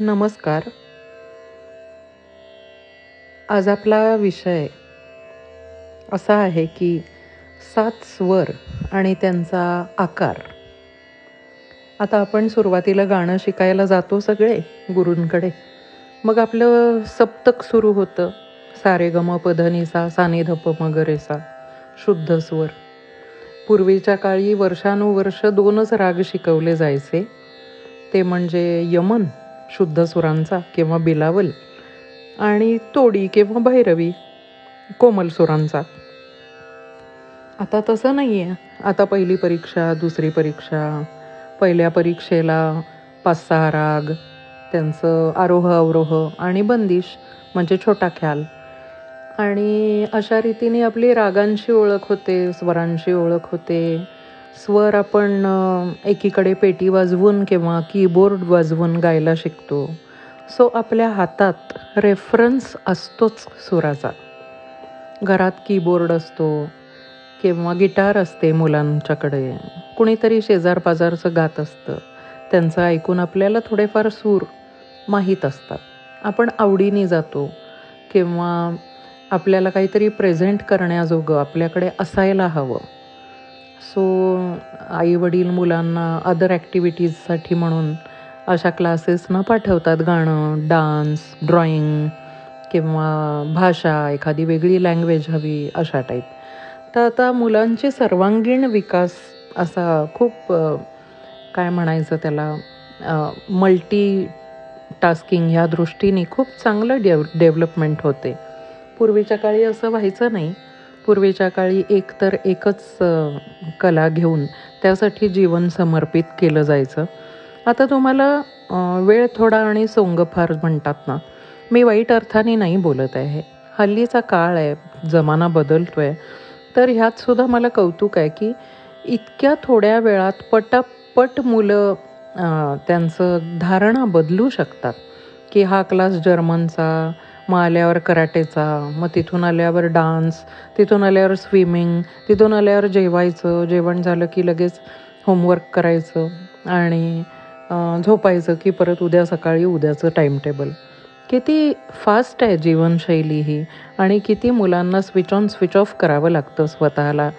नमस्कार. आज आपला विषय असा आहे की सात स्वर आणि त्यांचा आकार. आता आपण सुरुवातीला गाणं शिकायला जातो सगळे गुरूंकडे. मग आपलं सप्तक सुरू होतं. सारे गम पधनीसा सानिधप मगरेसा शुद्ध स्वर. पूर्वीच्या काळी वर्षानुवर्ष दोनच राग शिकवले जायचे. ते म्हणजे यमन शुद्ध सुरांचा किंवा बिलावल आणि तोडी किंवा भैरवी कोमल सुरांचा. आता तसं नाही आहे आता पहिली परीक्षा दुसरी परीक्षा पहिल्या परीक्षेला पाच सहा राग त्यांचं आरोह अवरोह आणि बंदिश म्हणजे छोटा ख्याल. आणि अशा रीतीने आपली रागांची ओळख होते स्वरांची ओळख होते स्वर आपण एकीकडे पेटी वाजवून किंवा कीबोर्ड वाजवून गायला शिकतो. सो आपल्या हातात रेफरन्स असतोच सुराचा. घरात कीबोर्ड असतो किंवा गिटार असते मुलांच्याकडे. कुणीतरी शेजारपाजारचं गात असतं. त्यांचं ऐकून आपल्याला थोडेफार सूर माहीत असतात. आपण आवडीने जातो किंवा आपल्याला काहीतरी प्रेझेंट करण्याजोगं आपल्याकडे असायला हवं. सो आईवडील मुलांना अदर ॲक्टिव्हिटीजसाठी म्हणून अशा क्लासेसना पाठवतात गाणं डान्स ड्रॉइंग किंवा भाषा एखादी वेगळी लँग्वेज हवी अशा टाईप तर आता मुलांची सर्वांगीण विकास असा खूप काय म्हणायचं त्याला मल्टी टास्किंग ह्या दृष्टीने खूप चांगलं डेव डेव्हलपमेंट होते. पूर्वीच्या काळी असं व्हायचं नाही. पूर्वीच्या काळी एक तर एकच कला घेऊन त्यासाठी जीवन समर्पित केलं जायचं. आता तुम्हाला वेळ थोडा आणि सोंगफार म्हणतात ना. मी वाईट अर्थाने नाही बोलत आहे. हल्लीचा काळ आहे जमाना बदलतो आहे तर ह्यात सुद्धा मला कौतुक आहे की इतक्या थोड्या वेळात पटापट मुलं त्यांचं धारणा बदलू शकतात. की हा क्लास जर्मनचा मग आल्यावर कराटेचा मग तिथून आल्यावर डान्स तिथून आल्यावर स्विमिंग तिथून आल्यावर जेवायचं जेवण झालं की लगेच होमवर्क करायचं आणि झोपायचं की परत उद्या सकाळी उद्याचं टाईमटेबल किती फास्ट आहे जीवनशैली ही आणि किती मुलांना स्विच ऑन स्विच ऑफ करावं लागतं स्वतःला.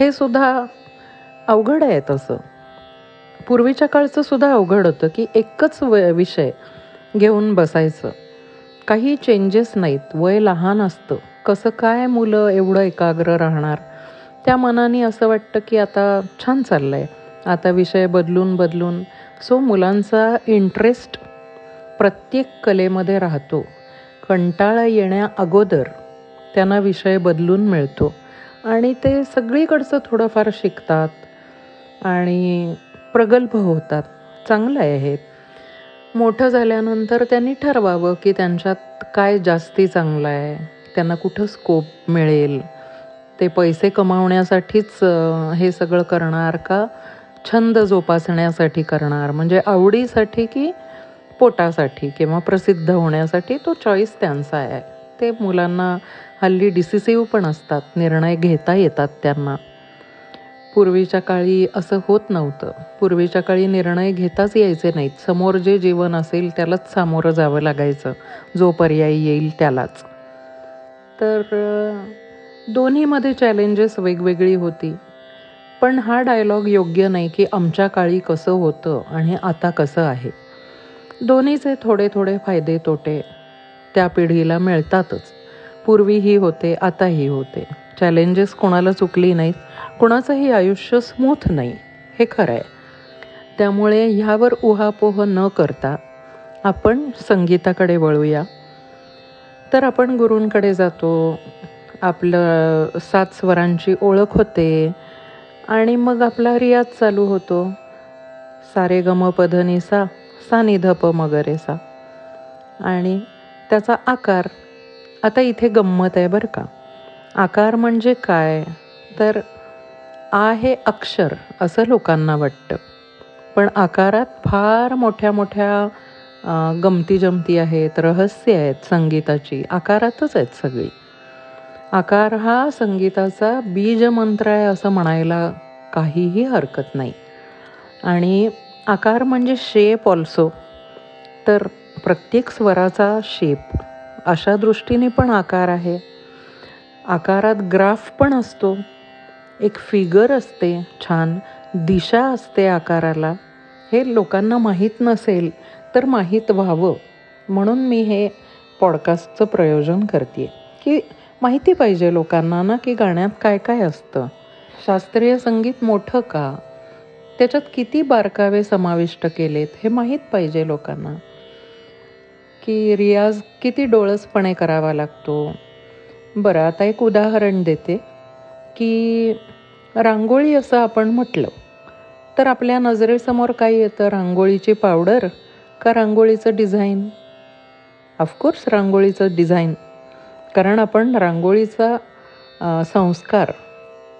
हे सुद्धा अवघड आहे तसं. पूर्वीच्या काळचं सुद्धा अवघड होतं की एकच विषय घेऊन बसायचं. काही चेंजेस नाहीत. वय लहान असतं. कसं काय मुलं एवढं एकाग्र राहणार? त्या मनाने असं वाटतं की आता छान चाललं आहे आता विषय बदलून बदलून. सो मुलांचा इंटरेस्ट प्रत्येक कलेमध्ये राहतो. कंटाळा येण्या अगोदर त्यांना विषय बदलून मिळतो. आणि ते सगळीकडचं थोडंफार शिकतात आणि प्रगल्भ होतात. चांगलं आहे हे. मोठं झाल्यानंतर त्यांनी ठरवावं की त्यांच्यात काय जास्ती चांगलं आहे. त्यांना कुठं स्कोप मिळेल? ते पैसे कमावण्यासाठीच हे सगळं करणार का? छंद जोपासण्यासाठी करणार? म्हणजे आवडीसाठी की पोटासाठी किंवा प्रसिद्ध होण्यासाठी तो चॉईस त्यांचा आहे. ते मुलांना हल्ली डिसिसिव्ह पण असतात. निर्णय घेता येतात त्यांना. पूर्वीच्या काळी असं होत नव्हतं. पूर्वीच्या काळी निर्णय घेताच यायचे नाहीत. समोर जे जीवन असेल त्यालाच सामोरं जावं लागायचं. जो पर्याय येईल त्यालाच. तर दोन्हीमध्ये चॅलेंजेस वेगवेगळी होती. पण हा डायलॉग योग्य नाही की आमच्या काळी कसं होतं आणि आता कसं आहे. दोन्हीचे थोडे थोडे फायदे तोटे त्या पिढीला मिळतातच. पूर्वीही होते आताही होते. चॅलेंजेस कोणाला चुकली नाहीत. कुणाचंही आयुष्य स्मूथ नाही. हे खरं आहे त्यामुळे ह्यावर उहापोह न करता आपण संगीताकडे वळूया. तर आपण गुरूंकडे जातो. आपलं सात स्वरांची ओळख होते. आणि मग आपला रियाज चालू होतो. सारे गम पधनीसा सा सा प मगरेसा. आणि त्याचा आकार आता इथे गंमत आहे बरं का. आकार म्हणजे काय? तर आ हे अक्षर असं लोकांना वाटतं. पण आकारात फार मोठ्या मोठ्या गमती जमती आहेत रहस्य आहेत संगीताची. आकारातच आहेत सगळी. आकार हा संगीताचा बीज मंत्र आहे असं म्हणायला काहीही हरकत नाही. आणि आकार म्हणजे शेप ऑल्सो तर प्रत्येक स्वराचा शेप अशा दृष्टीने पण आकार आहे. आकारात ग्राफ पण असतो. एक फिगर असते छान दिशा असते आकाराला. हे लोकांना माहीत नसेल तर माहीत व्हावं. म्हणून मी हे पॉडकास्टचं प्रयोजन करते की माहिती पाहिजे लोकांना ना की गाण्यात काय काय असतं. शास्त्रीय संगीत मोठं का? त्याच्यात किती बारकावे समाविष्ट केलेत हे माहीत पाहिजे लोकांना. की रियाज किती डोळसपणे करावा लागतो. बरं आता एक उदाहरण देते. की रांगोळी असं आपण म्हटलं तर आपल्या नजरेसमोर काय येतं? रांगोळीची पावडर का रांगोळीचं डिझाईन? ऑफकोर्स रांगोळीचं डिझाईन. कारण आपण रांगोळीचा संस्कार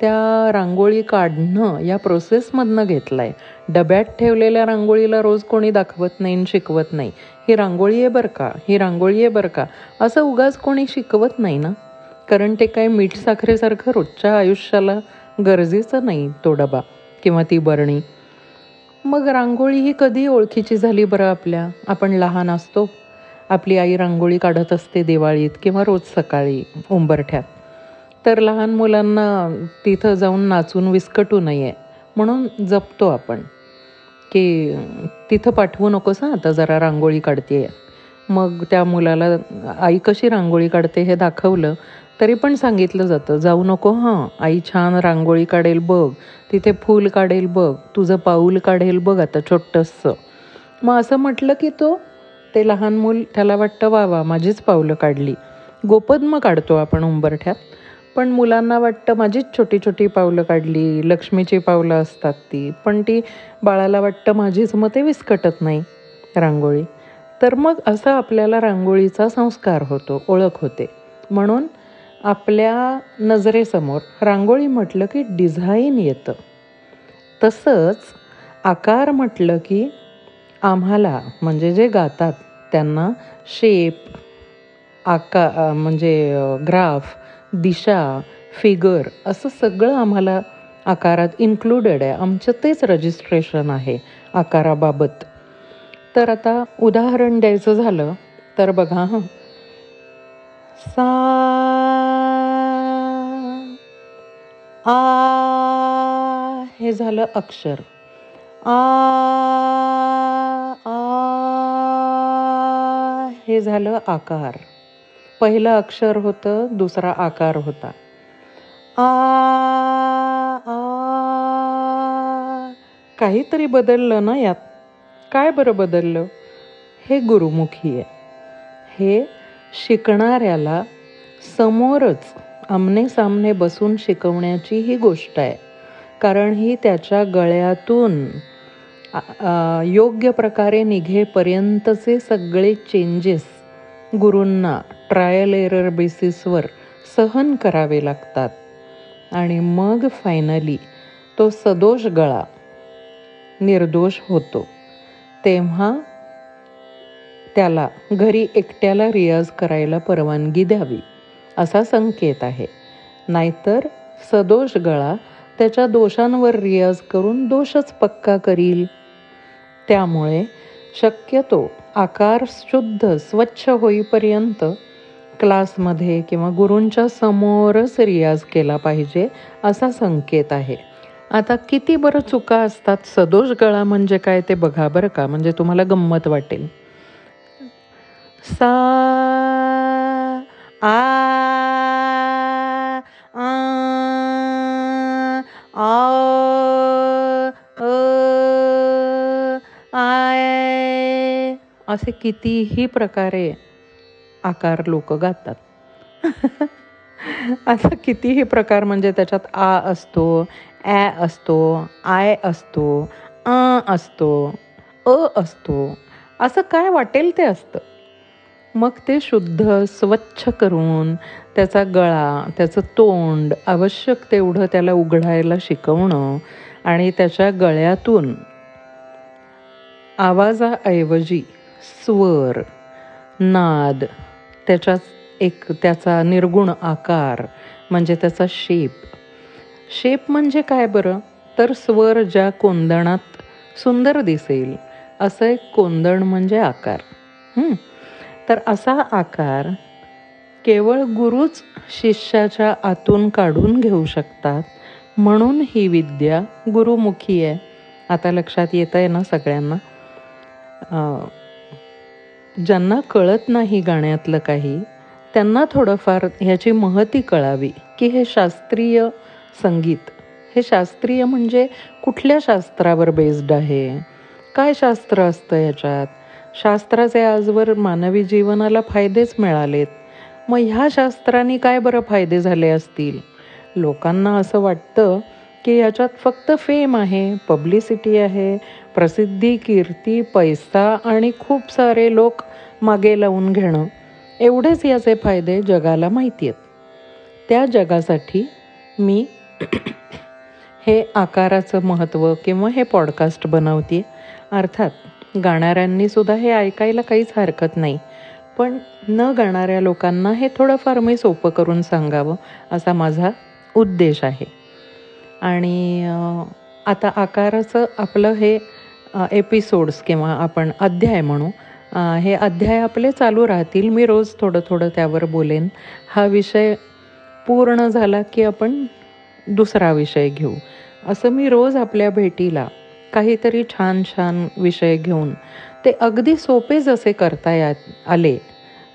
त्या रांगोळी काढणं या प्रोसेसमधनं घेतला आहे डब्यात ठेवलेल्या रांगोळीला रोज कोणी दाखवत नाही शिकवत नाही. ही रांगोळी आहे बरं का? ही रांगोळी आहे बरं का? असं उगाच कोणी शिकवत नाही ना? कारण ते काय मीठ साखरेसारखं रोजच्या आयुष्याला गरजेचं नाही तो डबा किंवा ती बरणी. मग रांगोळी ही कधी ओळखीची झाली बरं आपल्या? आपण लहान असतो. आपली आई रांगोळी काढत असते दिवाळीत किंवा रोज सकाळी उंबरठ्यात. तर लहान मुलांना तिथं जाऊन नाचून विस्कटू नये म्हणून जपतो आपण. की तिथं पाठवू नकोस हां आता जरा रांगोळी काढते मग त्या मुलाला आई कशी रांगोळी काढते? हे दाखवलं. तरी पण सांगितलं जातं जाऊ नको हां आई छान रांगोळी काढेल बघ तिथे फूल काढेल बघ तुझं पाऊल काढेल बघ आता छोटंसं. मग असं म्हटलं की तो ते लहान मूल त्याला वाटतं वा वा माझीच पावलं काढली. गोपद्म काढतो आपण उंबरठ्यात. पण मुलांना वाटतं माझीच छोटी छोटी पावलं काढली लक्ष्मीची पावलं असतात ती. पण ती बाळाला वाटतं माझीच मग ते विस्कटत नाही रांगोळी. तर मग असं आपल्याला रांगोळीचा संस्कार होतो ओळख होते. म्हणून आपल्या नजरेसमोर रांगोळी म्हटलं की डिझाईन येतं. तसंच आकार म्हटलं की आम्हाला म्हणजे जे गातात त्यांना शेप आका म्हणजे ग्राफ दिशा फिगर असं सगळं आम्हाला आकारात इन्क्लुडेड आहे. आमचं तेच रजिस्ट्रेशन आहे आकाराबाबत. तर आता उदाहरण द्यायचं झालं तर बघा हां. सा हे झालं अक्षर. आ आ हे झालं आकार. पहिलं अक्षर होतं दुसरा आकार होता. आ काहीतरी बदललं ना यात? काय बरं बदललं? हे गुरुमुखी आहे. हे शिकणाऱ्याला समोरच आमने सामने बसून शिकवण्याची ही गोष्ट आहे. कारण ही त्याच्या गळ्यातून योग्य प्रकारे निघेपर्यंतचे सगळे चेंजेस गुरूंना ट्रायल एरर बेसिसवर सहन करावे लागतात. आणि मग फायनली तो सदोष गळा निर्दोष होतो. तेव्हा त्याला घरी एकट्याला रियाज करायला परवानगी द्यावी असा संकेत आहे. नाहीतर सदोष गळा त्याच्या दोषांवर रियाज करून दोषच पक्का करील. त्यामुळे शक्यतो आकार शुद्ध स्वच्छ होईपर्यंत क्लासमध्ये किंवा गुरूंच्या समोरच रियाज केला पाहिजे असा संकेत आहे. आता किती बरं चुका असतात सदोष गळा म्हणजे काय ते बघा बरं का? म्हणजे तुम्हाला गंमत वाटेल. सा आ आय. असे कितीही प्रकारे आकार लोक गातात. असा कितीही प्रकार म्हणजे त्याच्यात आ असतो ॲ असतो आय असतो अ असतो अ असतो. असं काय वाटेल ते असतं. मग ते शुद्ध स्वच्छ करून त्याचा गळा त्याचं तोंड आवश्यक तेवढं त्याला उघडायला शिकवणं आणि त्याच्या गळ्यातून आवाजाऐवजी स्वर नाद त्याच्या एक त्याचा निर्गुण आकार म्हणजे त्याचा शेप. शेप म्हणजे काय बरं? तर स्वर ज्या कोंदणात सुंदर दिसेल असं एक कोंदण म्हणजे आकार. हं? तर असा आकार केवळ गुरुच शिष्याच्या आतून काढून घेऊ शकतात. म्हणून ही विद्या गुरुमुखी आहे. आता लक्षात येत आहे ना सगळ्यांना? ज्यांना कळत नाही गाण्यातलं काही त्यांना थोडंफार ह्याची महती कळावी की हे शास्त्रीय संगीत. हे शास्त्रीय म्हणजे कुठल्या शास्त्रावर बेस्ड आहे? काय शास्त्र असतं याच्यात शास्त्राचे आजवर मानवी जीवनाला फायदेच मिळालेत. मग ह्या शास्त्रांनी काय बरं फायदे झाले असतील? लोकांना असं वाटतं की याच्यात फक्त फेम आहे पब्लिसिटी आहे प्रसिद्धी कीर्ती पैसा आणि खूप सारे लोक मागे लावून घेणं. एवढेच याचे फायदे जगाला माहिती आहेत त्या जगासाठी मी हे आकाराचं महत्त्व किंवा हे पॉडकास्ट बनवते अर्थात गाणाऱ्यांनी सुद्धा हे ऐकायला काहीच हरकत नाही. पण न गाणाऱ्या लोकांना हे थोडंफार मी सोपं करून सांगावं असा माझा उद्देश आहे. आणि आता आकाराचं आपलं हे एपिसोड्स किंवा आपण अध्याय म्हणू हे अध्याय आपले चालू राहतील. मी रोज थोडं थोडं त्यावर बोलेन. हा विषय पूर्ण झाला की आपण दुसरा विषय घेऊ. असं मी रोज आपल्या भेटीला काहीतरी छान छान विषय घेऊन ते अगदी सोपे जसे करता या आले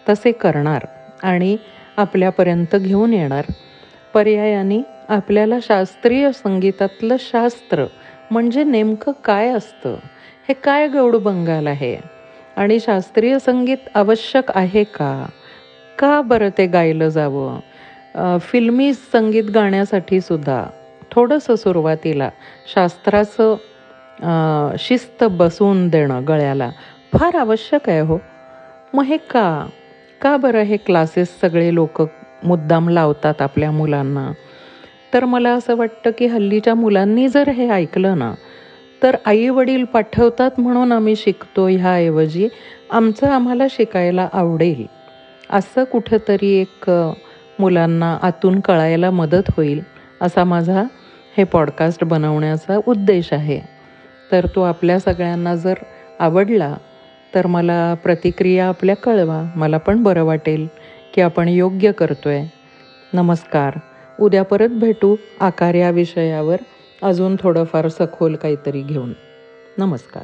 तसे करणार आणि आपल्यापर्यंत घेऊन येणार. पर्यायाने आपल्याला शास्त्रीय संगीतातलं शास्त्र म्हणजे नेमकं काय असतं हे काय गौडबंगाल आहे आणि शास्त्रीय संगीत आवश्यक आहे का? का बरं ते गायलं जावं? फिल्मी संगीत गाण्यासाठी सुद्धा थोडंसं सुरुवातीला शास्त्राचं शिस्त बसवून देणं गळ्याला. फार आवश्यक आहे हो. मग हे का? का बरं हे क्लासेस सगळे लोक मुद्दाम लावतात आपल्या मुलांना? तर मला असं वाटतं की हल्लीच्या मुलांनी जर हे ऐकलं ना तर आई वडील पाठवतात म्हणून आम्ही शिकतो ह्याऐवजी आमचं आम्हाला शिकायला आवडेल. असं कुठंतरी एक मुलांना आतून कळायला मदत होईल असा माझा हे पॉडकास्ट बनवण्याचा उद्देश आहे. तर तो आपल्या सगळ्यांना जर आवडला तर मला प्रतिक्रिया आपल्या कळवा. मला पण बरं वाटेल की आपण योग्य करतो आहे नमस्कार. उद्या परत भेटू आकार या विषयावर. अजून थोडंफार सखोल काहीतरी घेऊन. नमस्कार.